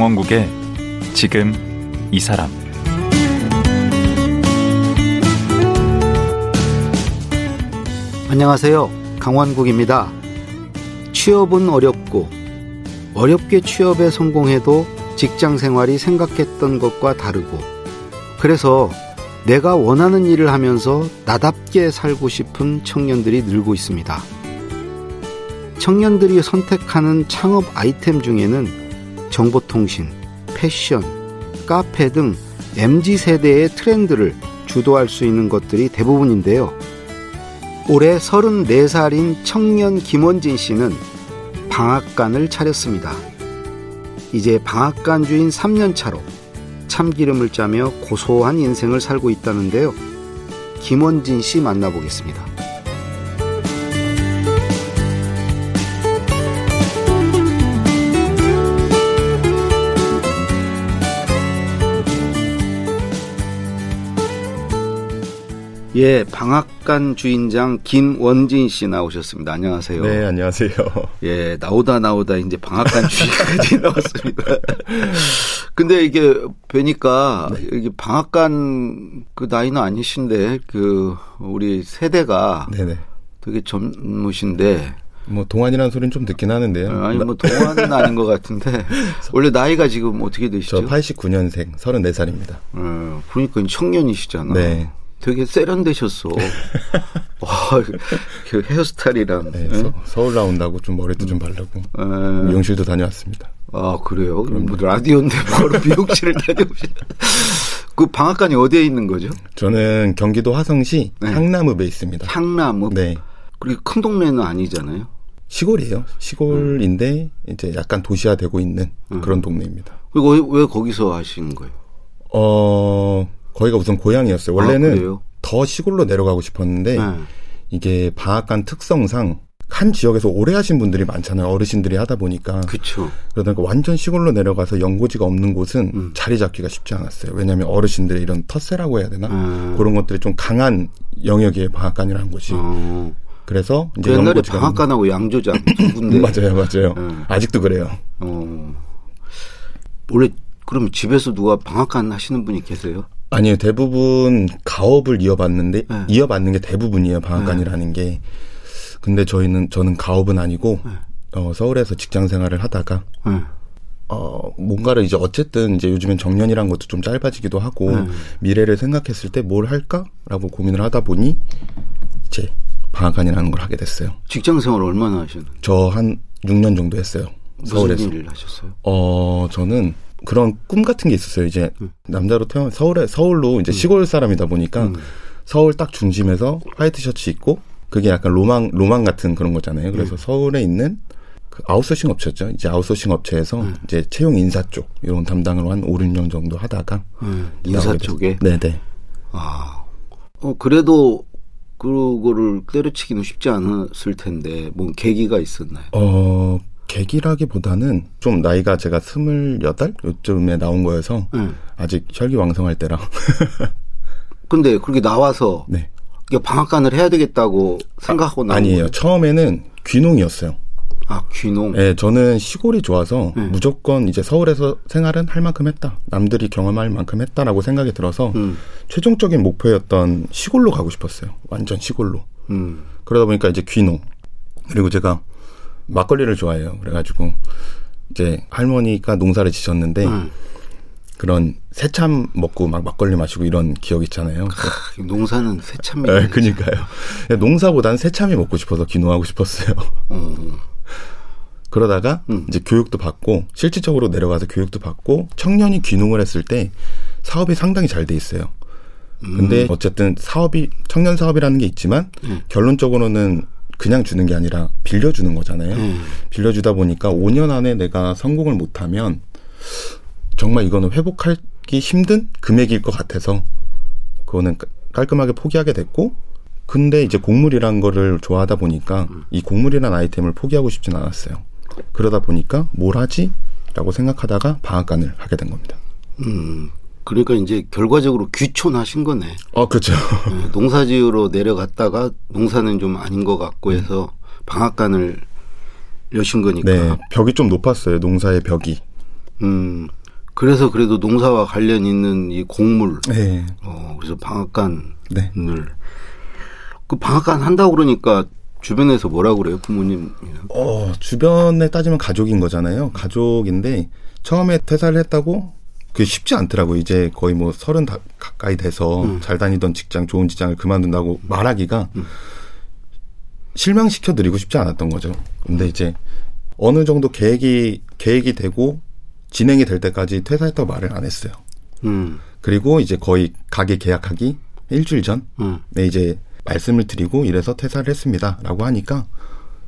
강원국의 지금 이 사람 안녕하세요. 강원국입니다. 취업은 어렵고 어렵게 취업에 성공해도 직장 생활이 생각했던 것과 다르고 그래서 내가 원하는 일을 하면서 나답게 살고 싶은 청년들이 늘고 있습니다. 청년들이 선택하는 창업 아이템 중에는 정보통신, 패션, 카페 등 MZ 세대의 트렌드를 주도할 수 있는 것들이 대부분인데요. 올해 34살인 청년 김원진 씨는 방앗간을 차렸습니다. 이제 방앗간 주인 3년 차로 참기름을 짜며 고소한 인생을 살고 있다는데요. 김원진 씨 만나보겠습니다. 예, 방앗간 주인장 김원진 씨 나오셨습니다. 안녕하세요. 네, 안녕하세요. 예, 나오다 나오다 이제 방앗간 주인까지 나왔습니다. 근데 이게 뵈니까 네. 이게 방앗간 그 나이는 아니신데 그 우리 세대가 네네. 되게 젊으신데 뭐 동안이라는 소리는 좀 듣긴 하는데요. 아니 뭐 동안은 아닌 것 같은데 원래 나이가 지금 어떻게 되시죠? 저 89년생 34살입니다. 어, 그러니까 청년이시잖아. 네. 되게 세련되셨어. 와, 그 헤어스타일이랑. 네, 네? 서, 울 나온다고 좀 머리도 좀 바르고. 에... 미용실도 다녀왔습니다. 아, 그래요? 그럼 뭐 라디오인데 바로 미용실을 다녀오시다. 그 방앗간이 어디에 있는 거죠? 저는 경기도 화성시 네. 향나무에 있습니다. 향나무? 네. 그리고 큰 동네는 아니잖아요? 시골이에요. 시골인데 음. 이제 약간 도시화되고 있는 음. 그런 동네입니다. 그리고 왜, 왜 거기서 하시는 거예요? 어, 거기가 우선 고향이었어요. 원래는 아, 더 시골로 내려가고 싶었는데 네. 이게 방앗간 특성상 한 지역에서 오래 하신 분들이 많잖아요. 어르신들이 하다 보니까. 그렇죠. 그러다 보니까 완전 시골로 내려가서 연고지가 없는 곳은 음. 자리 잡기가 쉽지 않았어요. 왜냐하면 어르신들의 이런 텃세라고 해야 되나 음. 그런 것들이 좀 강한 영역의 방앗간이라는 곳이. 어. 그래서 이제 그 옛날에 방앗간하고 양조장 두 군데. 맞아요, 맞아요. 음. 아직도 그래요. 어. 원래 그럼 집에서 누가 방앗간 하시는 분이 계세요? 아니요, 대부분 가업을 이어받는데 네. 이어받는 게 대부분이에요 방앗간이라는 네. 게. 근데 저희는 저는 가업은 아니고 네. 어, 서울에서 직장 생활을 하다가 네. 어, 뭔가를 이제 어쨌든 이제 요즘엔 정년이란 것도 좀 짧아지기도 하고 네. 미래를 생각했을 때 뭘 할까라고 고민을 하다 보니 이제 방앗간이라는 걸 하게 됐어요. 직장 생활 얼마나 하셨나요? 저 한 6년 정도 했어요. 서울에서. 무슨 일 하셨어요? 어, 저는 그런 꿈 같은 게 있었어요. 이제 음. 남자로 태어난 서울에 서울로 이제 음. 시골 사람이다 보니까 음. 서울 딱 중심에서 화이트 셔츠 입고 그게 약간 로망 로망 같은 그런 거잖아요. 그래서 음. 서울에 있는 그 아웃소싱 업체죠. 이제 아웃소싱 업체에서 음. 이제 채용 인사 쪽 이런 담당으로 한 5, 6년 정도 하다가 음. 인사 쪽에 네, 네. 아. 어 그래도 그거를 때려치기는 쉽지 않았을 텐데 뭔 계기가 있었나요? 어 계기라기보다는 좀 나이가 제가 스물여덟 요쯤에 나온 거여서 음. 아직 혈기왕성할 때라. 근데 그렇게 나와서 네. 방앗간을 해야 되겠다고 생각하고 나온 아니에요. 거예요? 처음에는 귀농이었어요. 아 귀농. 네, 저는 시골이 좋아서 음. 무조건 이제 서울에서 생활은 할 만큼 했다. 남들이 경험할 만큼 했다라고 생각이 들어서 음. 최종적인 목표였던 시골로 가고 싶었어요. 완전 시골로. 음. 그러다 보니까 이제 귀농. 그리고 제가 막걸리를 좋아해요. 그래가지고 이제 할머니가 농사를 지셨는데 음. 그런 새참 먹고 막 막걸리 마시고 이런 기억 있잖아요. 크, 농사는 새참이. 네, 그니까요. 농사보다는 새참이 먹고 싶어서 기노하고 싶었어요. 음. 그러다가 음. 이제 교육도 받고 실질적으로 내려가서 교육도 받고 청년이 귀농을 했을 때 사업이 상당히 잘 돼 있어요. 근데 음. 어쨌든 사업이 청년 사업이라는 게 있지만 음. 결론적으로는 그냥 주는 게 아니라 빌려주는 거잖아요. 음. 빌려주다 보니까 5년 안에 내가 성공을 못하면 정말 이거는 회복하기 힘든 금액일 것 같아서 그거는 깔끔하게 포기하게 됐고 근데 이제 곡물이란 거를 좋아하다 보니까 음. 이 곡물이란 아이템을 포기하고 싶진 않았어요. 그러다 보니까 뭘 하지? 라고 생각하다가 방앗간을 하게 된 겁니다. 음, 그러니까 이제 결과적으로 귀촌하신 거네. 어, 그렇죠. 네, 농사지으러 내려갔다가 농사는 좀 아닌 것 같고 해서 방앗간을 여신 거니까. 네, 벽이 좀 높았어요. 농사의 벽이. 음. 그래서 그래도 농사와 관련 있는 이 곡물. 네. 어, 그래서 방앗간을. 네. 그 방앗간 한다고 그러니까 주변에서 뭐라 그래요, 부모님? 어, 주변에 따지면 가족인 거잖아요. 가족인데 처음에 퇴사를 했다고 그게 쉽지 않더라고. 이제 거의 뭐 서른 다 가까이 돼서 음. 잘 다니던 직장, 좋은 직장을 그만둔다고 말하기가 실망시켜 드리고 싶지 않았던 거죠. 근데 이제 어느 정도 계획이 계획이 되고 진행이 될 때까지 퇴사했다고 말을 안 했어요. 음, 그리고 이제 거의 가게 계약하기 일주일 전에 음. 이제 말씀을 드리고 이래서 퇴사를 했습니다라고 하니까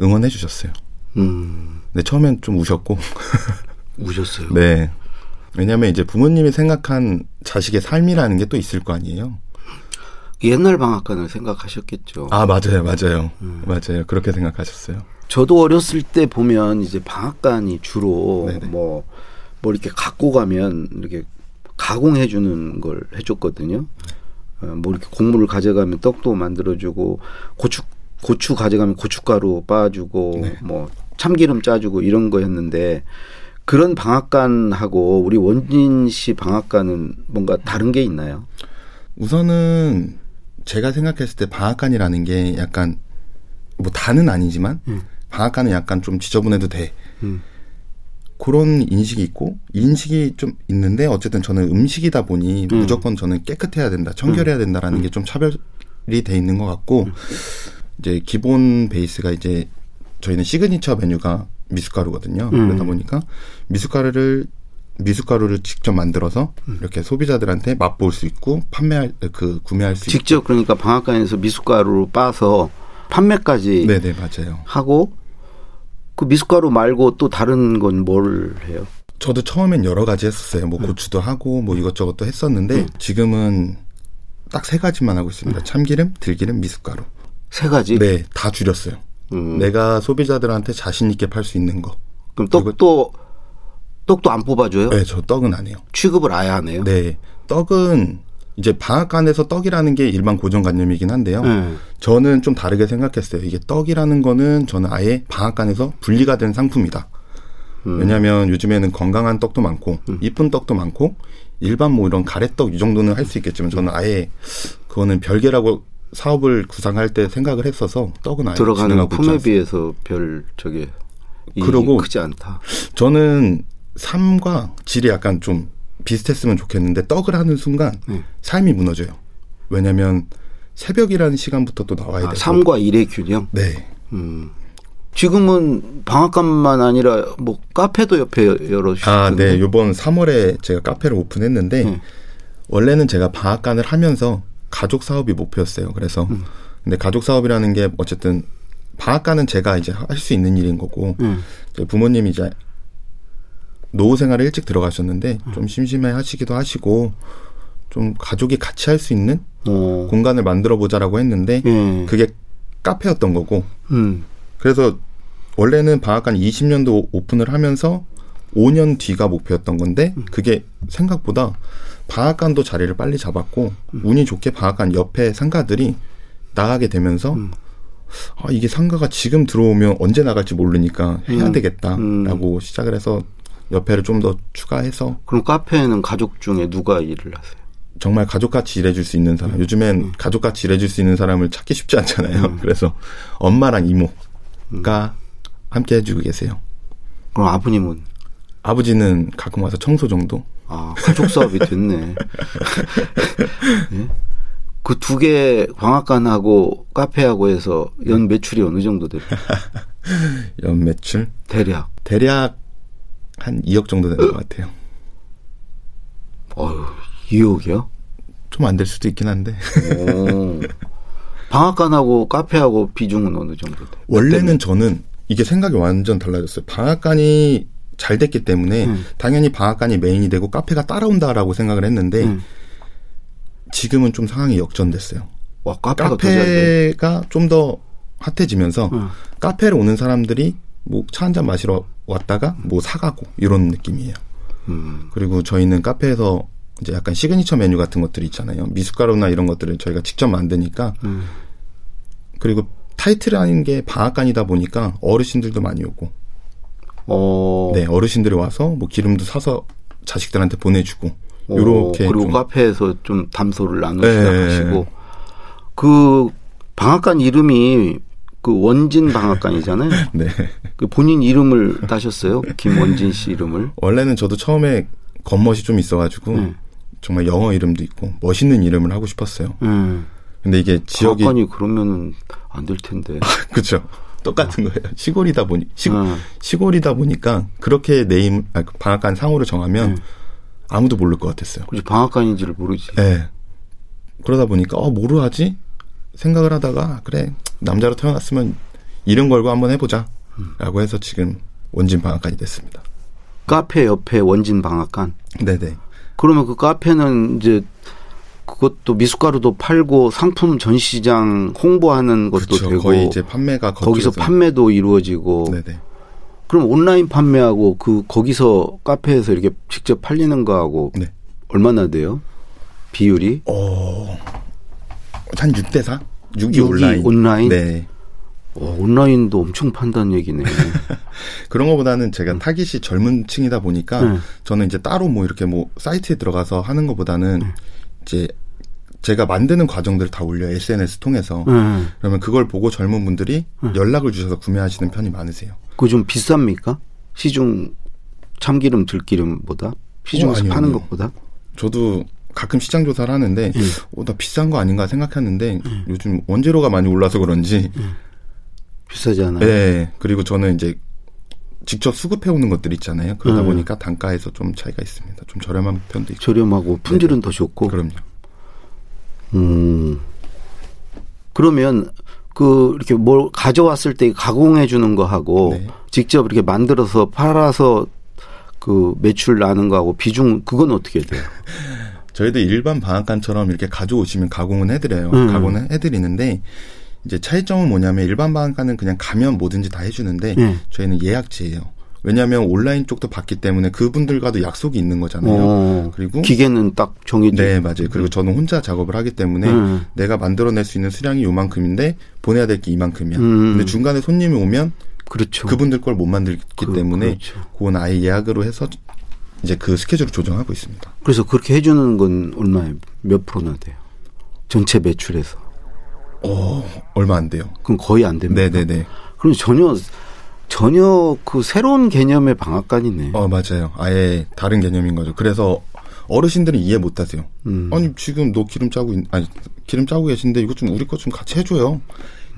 응원해 주셨어요. 음, 근데 처음엔 좀 우셨고 우셨어요. 네. 왜냐하면 이제 부모님이 생각한 자식의 삶이라는 게 또 있을 거 아니에요. 옛날 방앗간을 생각하셨겠죠. 아 맞아요, 맞아요, 맞아요. 그렇게 생각하셨어요. 저도 어렸을 때 보면 이제 방앗간이 주로 네네. 뭐, 뭐 이렇게 갖고 가면 이렇게 가공해 주는 걸 해줬거든요. 어, 뭐 이렇게 곡물을 가져가면 떡도 만들어주고 고추 고추 가져가면 고춧가루 빻아주고 네. 뭐 참기름 짜주고 이런 거였는데 그런 방앗간하고 우리 원진 씨 방앗간은 뭔가 다른 게 있나요? 우선은 제가 생각했을 때 방앗간이라는 게 약간 뭐 다는 아니지만 음. 방앗간은 약간 좀 지저분해도 돼. 음. 그런 인식이 있고 인식이 좀 있는데 어쨌든 저는 음식이다 보니 음. 무조건 저는 깨끗해야 된다, 청결해야 된다라는 게 좀 차별이 돼 있는 것 같고 이제 기본 베이스가 이제 저희는 시그니처 메뉴가 미숫가루거든요. 음. 그러다 보니까 미숫가루를 미숫가루를 직접 만들어서 음. 이렇게 소비자들한테 맛볼 수 있고 판매할 그 구매할 수 직접 그러니까 방앗간에서 미숫가루로 빻아서 판매까지 있고. 네네 맞아요. 하고 그 미숫가루 말고 또 다른 건 뭘 해요? 저도 처음엔 여러 가지 했었어요. 음. 뭐 고추도 하고 뭐 이것저것도 했었는데 지금은 딱 세 가지만 하고 있습니다. 음. 참기름, 들기름, 미숫가루. 세 가지. 네, 다 줄였어요. 음. 내가 소비자들한테 자신 있게 팔 수 있는 거. 그럼 떡도 떡도 안 뽑아줘요? 네, 저 떡은 안 해요. 취급을 아예 안 해요? 네, 떡은 이제 방앗간에서 떡이라는 게 일반 고정관념이긴 한데요. 네. 저는 좀 다르게 생각했어요. 이게 떡이라는 거는 저는 아예 방앗간에서 분리가 된 상품이다. 음. 왜냐하면 요즘에는 건강한 떡도 많고 이쁜 떡도 많고 일반 뭐 이런 가래떡 이 정도는 할 수 있겠지만 저는 아예 그거는 별개라고 사업을 구상할 때 생각을 했어서 떡은 아예 들어가는 품에. 비해서 별 저게 그러고 크지 않다. 저는 삶과 질이 약간 좀 비슷했으면 좋겠는데 떡을 하는 순간 네. 삶이 무너져요. 왜냐하면 새벽이라는 시간부터 또 나와야 아, 되고. 삶과 일의 균형. 네. 음. 지금은 방앗간만 아니라 뭐 카페도 옆에 열어주시던데. 아, 네. 요번 3월에 제가 카페를 오픈했는데 네. 원래는 제가 방앗간을 하면서 가족 사업이 목표였어요. 그래서 음. 근데 가족 사업이라는 게 어쨌든 방앗간은 제가 이제 할 수 있는 일인 거고 음. 제 부모님이 이제 노후 생활에 일찍 들어가셨는데 음. 좀 심심해 하시기도 하시고 좀 가족이 같이 할 수 있는 어. 공간을 만들어 보자라고 했는데 예. 그게 카페였던 거고 음. 그래서 원래는 방앗간 20년도 오픈을 하면서 5년 뒤가 목표였던 건데 그게 생각보다 방앗간도 자리를 빨리 잡았고 운이 좋게 방앗간 옆에 상가들이 나가게 되면서 아, 이게 상가가 지금 들어오면 언제 나갈지 모르니까 해야 음. 되겠다라고 시작을 해서 옆에를 좀 더 추가해서 그럼 카페에는 가족 중에 누가 일을 하세요? 정말 가족같이 일해줄 수 있는 사람. 요즘엔 가족같이 일해줄 수 있는 사람을 찾기 쉽지 않잖아요. 그래서 엄마랑 이모가 함께 해주고 계세요. 그럼 아버님은 아버지는 가끔 와서 청소 정도? 아 가족 사업이 됐네. 그두 개 광학관하고 카페하고 해서 연 매출이 어느 정도 돼요? 연 매출? 대략. 대략 한 2억 정도 되는 것 같아요. 어휴, 2억이요? 좀 안 될 수도 있긴 한데. 오. 방앗간하고 카페하고 비중은 어느 정도 돼요? 원래는 저는 이게 생각이 완전 달라졌어요. 방앗간이 잘 됐기 때문에 음. 당연히 방앗간이 메인이 되고 카페가 따라온다라고 생각을 했는데 음. 지금은 좀 상황이 역전됐어요. 와, 카페가 좀 더 핫해지면서 음. 카페로 오는 사람들이 뭐 차 한 잔 마시러 왔다가 뭐 사가고 이런 느낌이에요. 음. 그리고 저희는 카페에서 이제 약간 시그니처 메뉴 같은 것들이 있잖아요. 미숫가루나 이런 것들을 저희가 직접 만드니까 음. 그리고 타이틀이 아닌 게 방앗간이다 보니까 어르신들도 많이 오고 어. 네, 어르신들이 와서 뭐 기름도 사서 자식들한테 보내주고 어, 요렇게 그리고 좀- 카페에서 좀 담소를 나누시다 네. 하시고 그 방앗간 이름이 그 원진 방앗간이잖아요. 네. 그 본인 이름을 따셨어요. 김원진 씨 이름을. 원래는 저도 처음에 겉멋이 좀 있어가지고 네. 정말 영어 이름도 있고 멋있는 이름을 하고 싶었어요. 음. 근데 이게 지역이 방앗간이 그러면은 안될 텐데. 그렇죠. 똑같은 거예요. 시골이다 보니 시, 음. 시골이다 보니까 그렇게 네임 아, 그 방앗간 상호를 정하면 음. 아무도 모를 것 같았어요. 굳이 방앗간인지를 모르지. 네. 그러다 보니까 어 뭐로 하지 생각을 하다가 그래 남자로 태어났으면 이름 걸고 한번 해보자라고 해서 지금 원진 방앗간이 됐습니다. 카페 옆에 원진 방앗간. 네네. 그러면 그 카페는 이제 그것도 미숫가루도 팔고 상품 전시장 홍보하는 것도 그렇죠. 되고 거의 이제 판매가 거기서 판매도 이루어지고 네네. 그럼 온라인 판매하고 그 거기서 카페에서 이렇게 직접 팔리는 거하고 네. 얼마나 돼요? 비율이? 어, 한 6대 4? 6이 육이 온라인. 온라인? 네. 어, 온라인도 엄청 판다는 얘기네. 그런 것보다는 제가 타깃이 젊은 층이다 보니까 음. 저는 이제 따로 뭐 이렇게 뭐 사이트에 들어가서 하는 것보다는 음. 이제 제가 만드는 과정들을 다 올려요. SNS 통해서. 음. 그러면 그걸 보고 젊은 분들이 연락을 주셔서 구매하시는 편이 많으세요. 그거 좀 비쌉니까? 시중 참기름 들기름보다 시중에서 어, 파는 아니요. 것보다? 저도 가끔 시장 조사를 하는데 음. 어, 나 비싼 거 아닌가 생각했는데 요즘 원재료가 많이 올라서 그런지 음. 비싸지 않아요? 네. 그리고 저는 이제 직접 수급해 오는 것들 있잖아요. 그러다 음. 보니까 단가에서 좀 차이가 있습니다. 좀 저렴한 편도 있고. 저렴하고 품질은 더 좋고. 그럼요. 음. 그러면 그 이렇게 뭘 가져왔을 때 가공해 주는 거 하고 네. 직접 이렇게 만들어서 팔아서 그 매출 나는 거하고 비중 그건 어떻게 돼요? 저희도 일반 방앗간처럼 이렇게 가져오시면 가공은 해드려요. 음. 가공은 해드리는데 이제 차이점은 뭐냐면 일반 방앗간은 그냥 가면 뭐든지 다 해주는데 네. 저희는 예약제예요. 왜냐하면 온라인 쪽도 받기 때문에 그분들과도 약속이 있는 거잖아요. 어, 그리고 기계는 딱 정해져. 네 맞아요. 그리고 저는 혼자 작업을 하기 때문에 음. 내가 만들어낼 수 있는 수량이 요만큼인데 보내야 될 게 이만큼이야. 음. 근데 중간에 손님이 오면 그렇죠. 그분들 걸 못 만들기 그- 때문에 그렇죠. 그건 아예 예약으로 해서 이제 그 스케줄을 조정하고 있습니다. 그래서 그렇게 해주는 건 얼마에 몇 프로나 돼요? 전체 매출에서. 어 얼마 안 돼요. 그럼 거의 안 됩니다. 네네네. 그럼 전혀 전혀 그 새로운 개념의 방앗간이네. 어 맞아요. 아예 다른 개념인 거죠. 그래서 어르신들은 이해 못하세요. 음. 아니 지금 너 기름 짜고 있, 아니 기름 짜고 계신데 이거 좀 우리 거좀 같이 해줘요.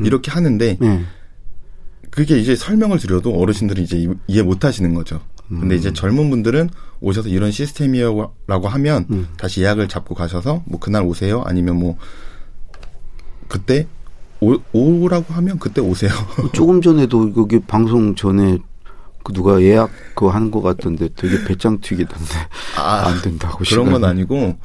이렇게 하는데 네. 그게 이제 설명을 드려도 어르신들이 이제 이- 이해 못하시는 거죠. 근데 이제 젊은 분들은 오셔서 이런 시스템이라고 하면 음. 다시 예약을 잡고 가셔서 뭐 그날 오세요. 아니면 뭐 그때 오, 오라고 하면 그때 오세요. 조금 전에도 여기 방송 전에 그 누가 예약 그거 하는 것 같던데 되게 배짱 튀기던데 아, 안 된다고 그런 건 시간이. 아니고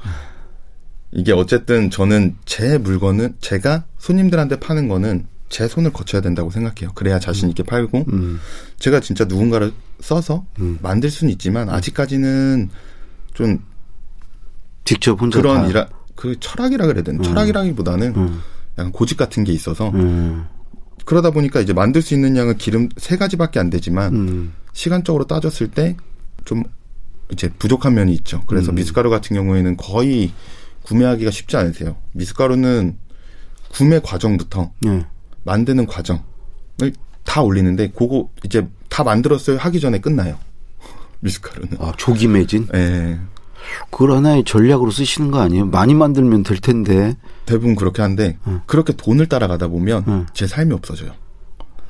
이게 어쨌든 저는 제 물건은 제가 손님들한테 파는 거는 제 손을 거쳐야 된다고 생각해요. 그래야 자신 있게 팔고 음. 제가 진짜 누군가를 써서 만들 수는 있지만 아직까지는 좀 직접 혼자 그런 다. 일화 그 철학이라 그래야 되나? 철학이라기보다는 음. 약간 고집 같은 게 있어서 음. 그러다 보니까 이제 만들 수 있는 양은 기름 세 가지밖에 안 되지만 음. 시간적으로 따졌을 때 좀 이제 부족한 면이 있죠. 음. 그래서 미숫가루 같은 경우에는 거의 구매하기가 쉽지 않으세요. 미숫가루는 구매 과정부터 네. 만드는 과정을 다 올리는데 그거 이제 다 만들었어요 하기 전에 끝나요. 미숫가루는. 아 조기 매진 예. 그걸 하나의 전략으로 쓰시는 거 아니에요? 많이 만들면 될 텐데. 대부분 그렇게 하는데 그렇게 돈을 따라가다 보면 응. 제 삶이 없어져요.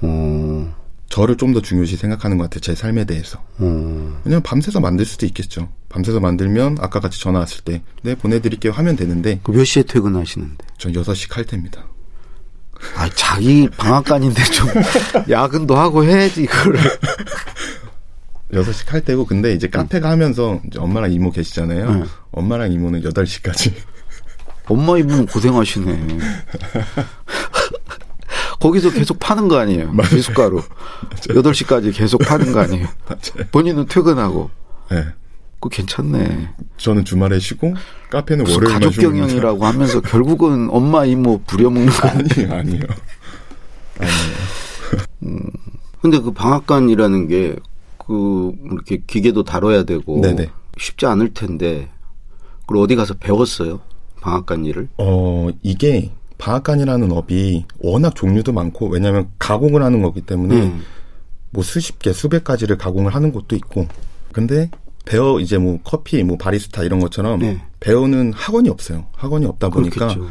어. 저를 좀 더 중요시 생각하는 것 같아요. 제 삶에 대해서. 어. 왜냐면 밤새서 만들 수도 있겠죠. 밤새서 만들면 아까 같이 전화 왔을 때, 네, 보내드릴게요 하면 되는데, 그몇 시에 퇴근하시는데? 전 6시 칼퇴입니다. 아, 자기 방앗간인데 좀 야근도 하고 해야지 이거를. 6시 칼퇴고, 근데 이제 카페가 하면서 이제 엄마랑 이모 계시잖아요. 응. 엄마랑 이모는 8시까지. 엄마 이분 고생하시네. 거기서 계속 파는 거 아니에요? 미숫가루. 8시까지 계속 파는 거 아니에요? 본인은 퇴근하고. 네. 그거 괜찮네. 저는 주말에 쉬고, 카페는 월요일만 가족. 경영이라고 하면서 결국은 엄마 이모 부려먹는 거 아니에요? 아니에요, 아니에요. 아니에요. 근데 그 방앗간이라는 게 그 이렇게 기계도 다뤄야 되고 네네. 쉽지 않을 텐데 그걸 어디 가서 배웠어요? 방앗간 일을? 어, 이게 방앗간이라는 업이 워낙 종류도 많고 왜냐하면 가공을 하는 거기 때문에 음. 뭐 수십 개, 수백 가지를 가공을 하는 곳도 있고. 근데 배워 이제 뭐 커피, 뭐 바리스타 이런 것처럼 네. 배우는 학원이 없어요. 학원이 없다 보니까 그렇겠죠.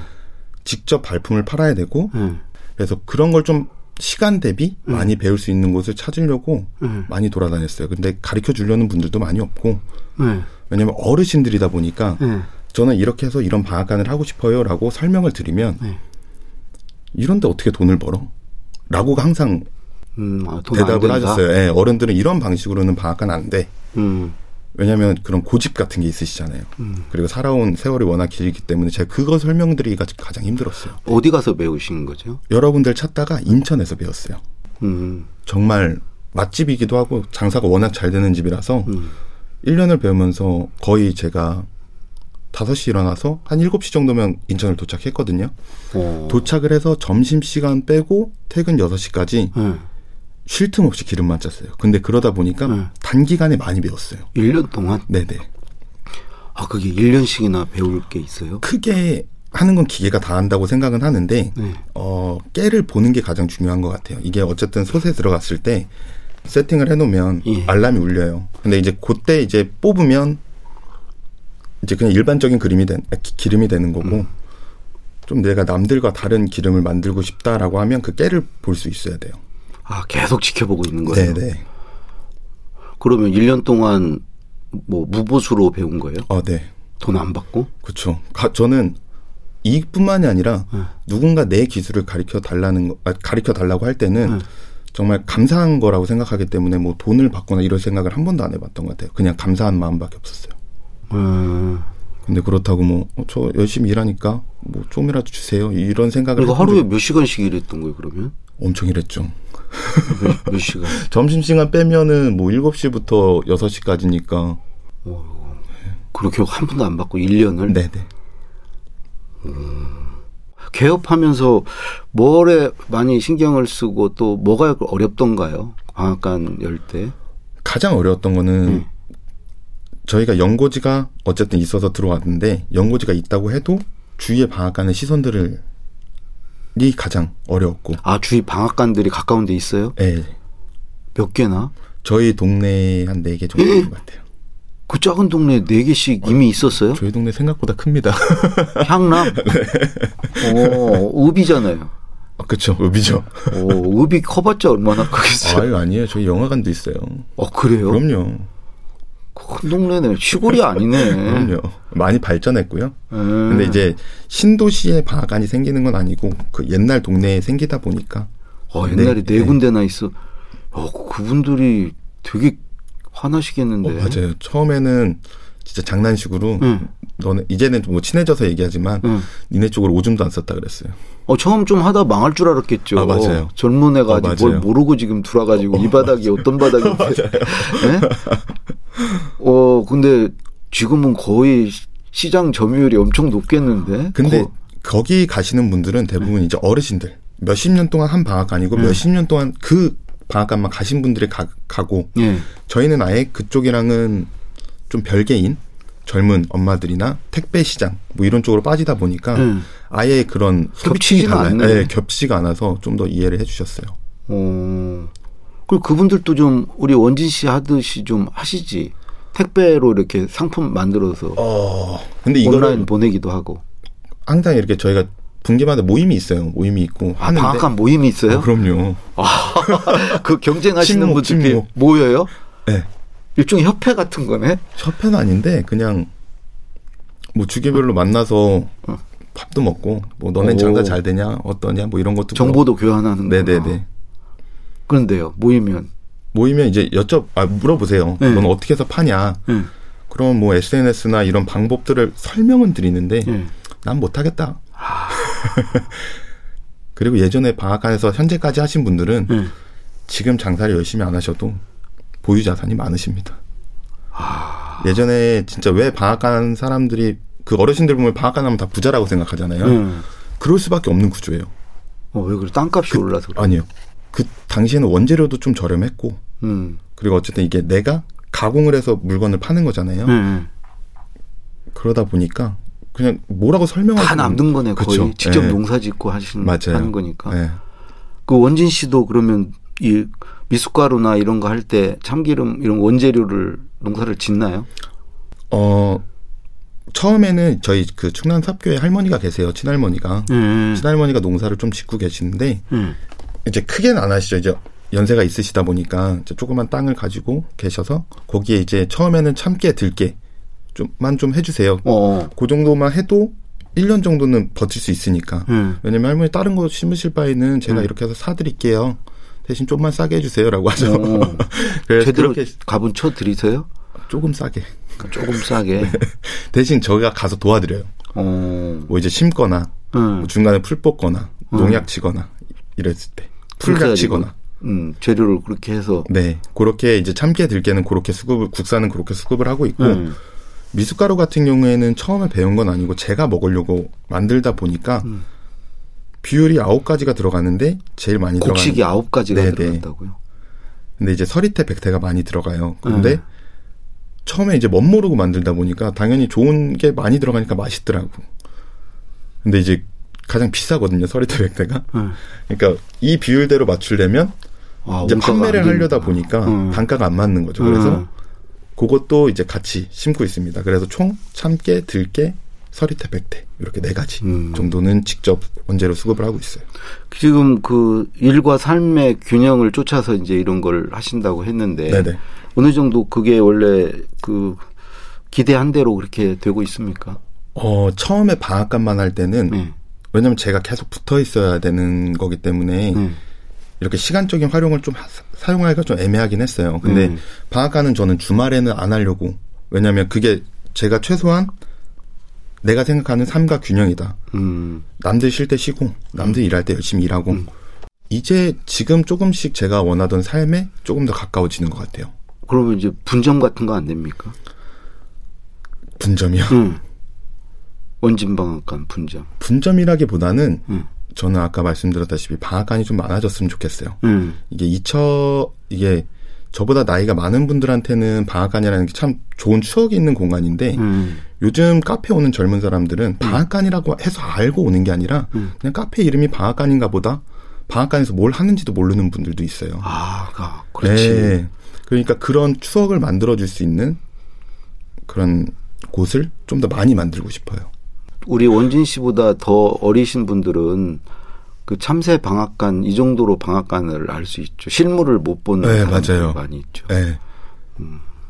직접 발품을 팔아야 되고 음. 그래서 그런 걸 좀 시간 대비 많이 배울 수 있는 곳을 찾으려고 음. 많이 돌아다녔어요. 근데 가르쳐 주려는 분들도 많이 없고 네. 왜냐면 어르신들이다 보니까 네. 저는 이렇게 해서 이런 방앗간을 하고 싶어요라고 설명을 드리면 네. 이런데 어떻게 돈을 벌어? 라고 항상 음, 아, 대답을? 하셨어요. 예, 어른들은 이런 방식으로는 방앗간 안 돼. 음. 왜냐하면 그런 고집 같은 게 있으시잖아요. 그리고 살아온 세월이 워낙 길기 때문에 제가 그거 설명드리기가 가장 힘들었어요. 어디 가서 배우신 거죠? 여러 분들 찾다가 인천에서 배웠어요. 음. 정말 맛집이기도 하고 장사가 워낙 잘 되는 집이라서 음. 1년을 배우면서 거의 제가 5시 일어나서 한 7시 정도면 인천을 도착했거든요. 어. 도착을 해서 점심시간 빼고 퇴근 6시까지 네. 쉴틈 없이 기름만 짰어요. 근데 그러다 보니까 네. 단기간에 많이 배웠어요. 1년 동안? 네네. 아, 그게 1년씩이나 배울 게 있어요? 크게 하는 건 기계가 다 한다고 생각은 하는데 네. 어 깨를 보는 게 가장 중요한 것 같아요. 이게 어쨌든 솥에 들어갔을 때 세팅을 해놓으면 예. 알람이 울려요. 근데 이제 그때 이제 뽑으면 이제 그냥 일반적인 그림이 된 아, 기- 기름이 되는 거고 음. 좀 내가 남들과 다른 기름을 만들고 싶다라고 하면 그 깨를 볼 수 있어야 돼요. 아, 계속 지켜보고 있는 거예요? 네네. 그러면 1년 동안 뭐 무보수로 배운 거예요? 어, 네. 돈 안 받고? 그렇죠. 저는 이뿐만이 아니라 네. 누군가 내 기술을 가르쳐 달라는 거, 아, 가르쳐 달라고 할 때는 네. 정말 감사한 거라고 생각하기 때문에 뭐 돈을 받거나 이런 생각을 한 번도 안 해봤던 것 같아요. 그냥 감사한 마음밖에 없었어요. 음. 근데 그렇다고 뭐 저 열심히 일하니까 뭐 좀이라도 주세요 이런 생각을 그리고 하루에 몇 시간씩 일했던 거예요, 그러면? 엄청 일했죠. 몇, 몇 시간? 점심 시간 빼면은 뭐 7시부터 6시까지니까 그렇게 한 푼도 안 받고 1년을? 네네. 개업하면서 뭐에 많이 신경을 쓰고 또 뭐가 어렵던가요? 방앗간 열 때? 가장 어려웠던 거는 음. 저희가 연고지가 어쨌든 있어서 들어왔는데 연고지가 있다고 해도 주위에 방앗간의 시선들을 이 가장 어려웠고 아, 주위 방앗간들이 가까운 데 있어요? 예. 몇 개나? 저희 동네에 한 네 개 정도 있는 것 같아요. 그 작은 동네에 네개씩 이미 있었어요? 저희 동네 생각보다 큽니다. 향남? 오, 읍이잖아요. 아, 그쵸, 읍이죠. 오, 읍이 커봤자 얼마나 크겠어요? 아유, 아니에요. 저희 영화관도 있어요. 어, 그래요? 그럼요. 큰 동네네. 시골이 아니네. 그럼요. 많이 발전했고요. 음. 근데 이제 신도시에 방앗간이 생기는 건 아니고 그 옛날 동네에 생기다 보니까 어, 옛날에 네, 네. 군데나 있어. 어, 그분들이 되게 화나시겠는데. 어, 맞아요. 처음에는 진짜 장난식으로 응. 너네 이제는 뭐 친해져서 얘기하지만 응. 니네 쪽으로 오줌도 안 썼다 그랬어요. 어, 처음 좀 하다 망할 줄 알았겠죠. 아, 맞아요. 젊은 애가 어, 아직 뭘 맞아요. 모르고 지금 들어와가지고 이 바닥이 어떤 바닥인데. 네? 어, 근데 지금은 거의 시장 점유율이 엄청 높겠는데. 근데 거- 거기 가시는 분들은 대부분 이제 어르신들 몇십 년 동안 한 방앗간이고 몇십 년 동안 그 방앗간만 가신 분들이 가, 가고 예. 저희는 아예 그쪽이랑은 좀 별개인 젊은 엄마들이나 택배 시장 뭐 이런 쪽으로 빠지다 보니까 음. 아예 그런 소비층이 달라요. 네, 겹치지가 않아서 좀 더 이해를 해주셨어요. 어. 그리고 그분들도 좀 우리 원진 씨 하듯이 좀 하시지. 택배로 이렇게 상품 만들어서 어, 근데 온라인 보내기도 하고. 항상 이렇게 저희가 분기마다 모임이 있어요. 모임이 있고 아, 하는데 방앗간 모임이 있어요? 어, 그럼요. 그 경쟁하시는 친목. 모여요? 네. 일종의 협회 같은 거네? 협회는 아닌데 그냥 뭐 주기별로 만나서 밥도 먹고 뭐 너네 오. 장사 잘 되냐 어떠냐 뭐 이런 것도 정보도 교환하는 거. 네네네 그런데요, 모이면. 모이면 이제 여쭤 아 물어보세요. 네. 넌 어떻게 해서 파냐? 예. 그럼 뭐 SNS나 이런 방법들을 설명은 드리는데 예. 난 못하겠다. 그리고 예전에 방앗간에서 현재까지 하신 분들은 예. 지금 장사를 열심히 안 하셔도 보유 자산이 많으십니다. 아. 예전에 진짜 왜 방앗간 사람들이 그 어르신들 보면 방앗간 하면 다 부자라고 생각하잖아요. 예. 그럴 수밖에 없는 구조예요. 어, 왜 그래? 땅값이 올라서 그래. 아니요. 그 당시에는 원재료도 좀 저렴했고 음. 그리고 어쨌든 이게 내가 가공을 해서 물건을 파는 거잖아요. 네. 그러다 보니까 그냥 뭐라고 설명할 다 남는 거네 거의 그쵸. 직접 예. 농사 짓고 하시는 맞아요. 하는 거니까. 예. 그 원진 씨도 그러면 이 미숫가루나 이런 거 할 때 참기름 이런 원재료를 농사를 짓나요? 어 처음에는 저희 그 충남 삽교에 할머니가 계세요. 친할머니가. 음. 친할머니가 농사를 좀 짓고 계시는데 음. 이제 크게는 안 하시죠. 이제 연세가 있으시다 보니까 이제 조그만 땅을 가지고 계셔서 거기에 이제 처음에는 참깨, 들깨 좀만 좀 해주세요. 어. 그 정도만 해도 1년 정도는 버틸 수 있으니까. 음. 왜냐면 할머니 다른 거 심으실 바에는 제가 음. 이렇게 해서 사드릴게요. 대신 좀만 싸게 해주세요라고 하죠. 어. 그래서 제대로 그렇게 값은 쳐 드리세요? 조금 싸게. 조금 싸게. 대신 저희가 가서 도와드려요. 어. 뭐 이제 심거나 음. 뭐 중간에 풀 뽑거나 농약 치거나 이랬을 때 풀약 치거나 음, 재료를 그렇게 해서 네 그렇게 이제 참깨 들깨는 그렇게 수급을 국산은 그렇게 수급을 하고 있고 음. 미숫가루 같은 경우에는 처음에 배운 건 아니고 제가 먹으려고 만들다 보니까 음. 비율이 아홉 가지가 들어가는데 제일 많이 곡식이 들어가는 아홉 가지가 네네. 들어간다고요? 근데 이제 서리태 백태가 많이 들어가요. 근데 음. 처음에 이제 멋 모르고 만들다 보니까 당연히 좋은 게 많이 들어가니까 맛있더라고. 근데 이제 가장 비싸거든요 서리태 백태가. 음. 그러니까 이 비율대로 맞추려면 아, 이제 판매를 안 하려다. 보니까 음. 단가가 안 맞는 거죠. 그래서 음. 그것도 이제 같이 심고 있습니다. 그래서 총 참깨, 들깨, 서리태, 백태 이렇게 네 가지 음. 정도는 직접 원재료 수급을 하고 있어요. 지금 그 일과 삶의 균형을 쫓아서 이제 이런 걸 하신다고 했는데 네네. 어느 정도 그게 원래 그 기대한 대로 그렇게 되고 있습니까? 어 처음에 방앗간만 할 때는 네. 왜냐면 제가 계속 붙어 있어야 되는 거기 때문에 네. 이렇게 시간적인 활용을 좀 하- 사용하기가 좀 애매하긴 했어요. 근데 음. 방앗간은 저는 주말에는 안 하려고 왜냐면 그게 제가 최소한 내가 생각하는 삶과 균형이다. 음. 남들 쉴 때 쉬고 남들 일할 때 열심히 일하고 이제 지금 조금씩 제가 원하던 삶에 조금 더 가까워지는 것 같아요. 그러면 이제 분점 같은 거 안 됩니까? 분점이요. 응. 원진방앗간 분점. 분점이라기보다는 응. 저는 아까 말씀드렸다시피 방앗간이 좀 많아졌으면 좋겠어요. 응. 이게 이처 이게 저보다 나이가 많은 분들한테는 방앗간이라는 게 참 좋은 추억이 있는 공간인데 응. 요즘 카페 오는 젊은 사람들은 방앗간이라고 해서 알고 오는 게 아니라 음. 그냥 카페 이름이 방앗간인가 보다 방앗간에서 뭘 하는지도 모르는 분들도 있어요. 아, 아, 그렇지. 네. 그러니까 그런 추억을 만들어줄 수 있는 그런 곳을 좀 더 많이 만들고 싶어요. 우리 원진 씨보다 더 어리신 분들은 그 참새 방앗간 이 정도로 방앗간을 알 수 있죠. 실물을 못 보는 네, 사람들이 맞아요. 많이 있죠. 네.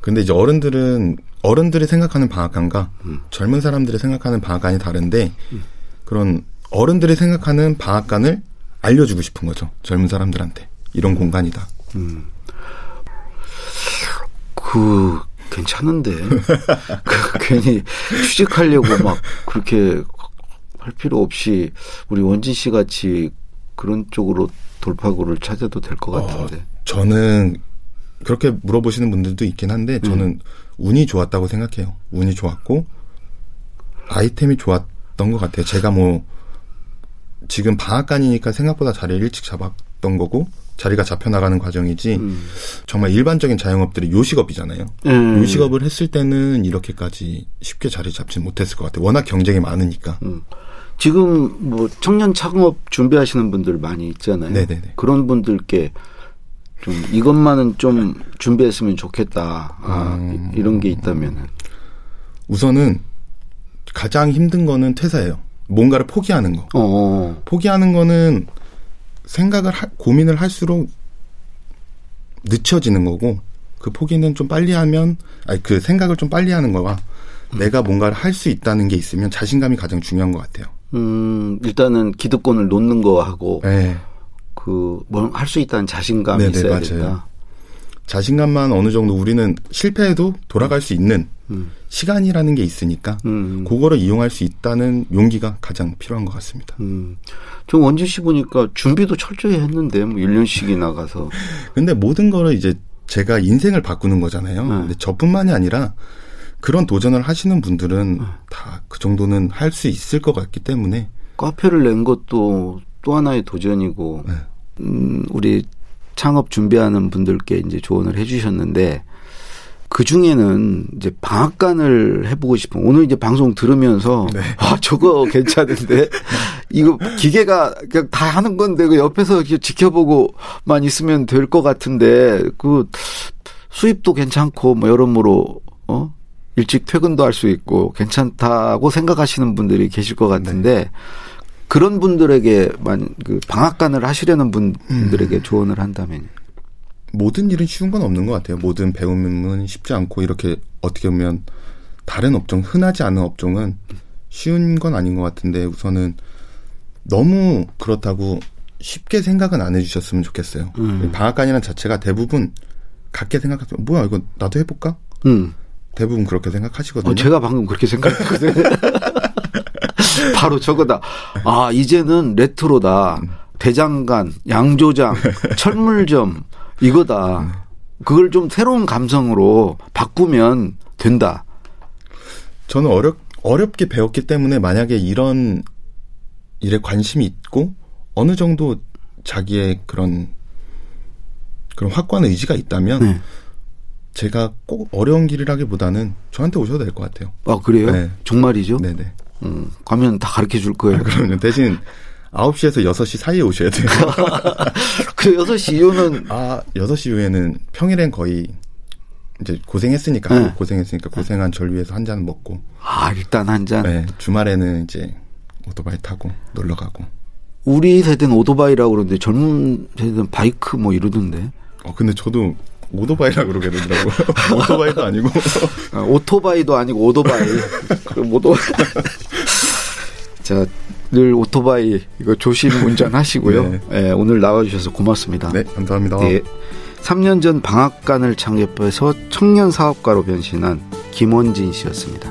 근데 이제 어른들은 어른들이 생각하는 방앗간과 젊은 사람들이 생각하는 방앗간이 다른데 그런 어른들이 생각하는 방앗간을 알려주고 싶은 거죠. 젊은 사람들한테 이런 공간이다. 그 괜찮은데 그 괜히 취직하려고 막 그렇게 할 필요 없이 우리 원진 씨 같이 그런 쪽으로 돌파구를 찾아도 될 것 같은데. 저는 그렇게 물어보시는 분들도 있긴 한데 저는 운이 좋았다고 생각해요. 운이 좋았고 아이템이 좋았던 것 같아요. 제가 뭐 지금 방앗간이니까 생각보다 자리를 일찍 잡았던 거고 자리가 잡혀 나가는 과정이지 음. 정말 일반적인 자영업들이 요식업이잖아요. 음. 요식업을 했을 때는 이렇게까지 쉽게 자리 잡지 못했을 것 같아요. 워낙 경쟁이 많으니까. 음. 지금 뭐 청년 창업 준비하시는 분들 많이 있잖아요. 네네네. 그런 분들께 좀 이것만은 좀 준비했으면 좋겠다. 아, 음. 이- 이런 게 있다면은. 우선은 가장 힘든 거는 퇴사예요. 뭔가를 포기하는 거. 어, 어. 포기하는 거는 생각을 하- 고민을 할수록 늦춰지는 거고 그 포기는 좀 빨리 하면 아니 그 생각을 좀 빨리 하는 거와 내가 뭔가를 할 수 있다는 게 있으면 자신감이 가장 중요한 것 같아요. 음, 일단은 기득권을 놓는 거하고 네. 그뭘 할 수 있다는 자신감이 네네, 있어야 맞아요. 된다. 자신감만 어느 정도 우리는 실패해도 돌아갈 수 있는 음. 시간이라는 게 있으니까 음. 그거를 이용할 수 있다는 용기가 가장 필요한 것 같습니다. 음. 저 원진 씨 보니까 준비도 철저히 했는데 뭐 1년씩이 나가서 근데 모든 거를 이제 제가 인생을 바꾸는 거잖아요. 네. 근데 저뿐만이 아니라 그런 도전을 하시는 분들은 다 그 정도는 할 수 있을 것 같기 때문에 카페를 낸 것도 또 하나의 도전이고 네. 음, 우리 창업 준비하는 분들께 이제 조언을 해주셨는데 그 중에는 이제 방앗간을 해보고 싶은 오늘 이제 방송 들으면서 네. 아 저거 괜찮은데 이거 기계가 그냥 다 하는 건데 그 옆에서 지켜보고만 있으면 될 것 같은데 그 수입도 괜찮고 뭐 여러모로 어 일찍 퇴근도 할 수 있고 괜찮다고 생각하시는 분들이 계실 것 같은데 네. 그런 분들에게만 그 방앗간을 하시려는 분들에게 음. 조언을 한다면 모든 일은 쉬운 건 없는 것 같아요. 모든 배움은 쉽지 않고 이렇게 어떻게 보면 다른 업종 흔하지 않은 업종은 쉬운 건 아닌 것 같은데 우선은 너무 그렇다고 쉽게 생각은 안 해주셨으면 좋겠어요. 음. 방앗간이라는 자체가 대부분 같게 생각하면 뭐야 이거 나도 해볼까? 음. 대부분 그렇게 생각하시거든요. 어, 제가 방금 그렇게 생각했거든요. 바로 저거다. 아 이제는 레트로다. 음. 대장간, 양조장, 철물점 이거다. 그걸 좀 새로운 감성으로 바꾸면 된다. 저는 어렵 어렵게 배웠기 때문에 만약에 이런 일에 관심이 있고 어느 정도 자기의 그런 그런 확고한 의지가 있다면 네. 제가 꼭 어려운 길이라기보다는 저한테 오셔도 될 것 같아요. 아 그래요? 네. 정말이죠? 네네. 음, 가면 다 가르쳐 줄 거예요. 아, 그럼요. 대신 9시에서 6시 사이에 오셔야 돼요. 그 6시 이후는 아 6시 이후에는 평일엔 거의 이제 고생했으니까 네. 고생했으니까 고생한 절 위해서 한 잔 먹고 아 일단 한 잔. 네 주말에는 이제 오토바이 타고 놀러 가고. 우리 세대는 오토바이라고 그러는데 젊은 세대는 바이크 뭐 이러던데. 어 근데 저도 오토바이라 고 그러게 되더라고요. 오토바이도 아니고. 아, 오토바이도 아니고 오토바이. 그럼 오토바이. 자, 늘 오토바이 이거 조심 운전하시고요. 네. 네, 오늘 나와주셔서 고맙습니다. 네, 감사합니다. 네, 3년 전 방앗간을 창립해서 청년 사업가로 변신한 김원진 씨였습니다.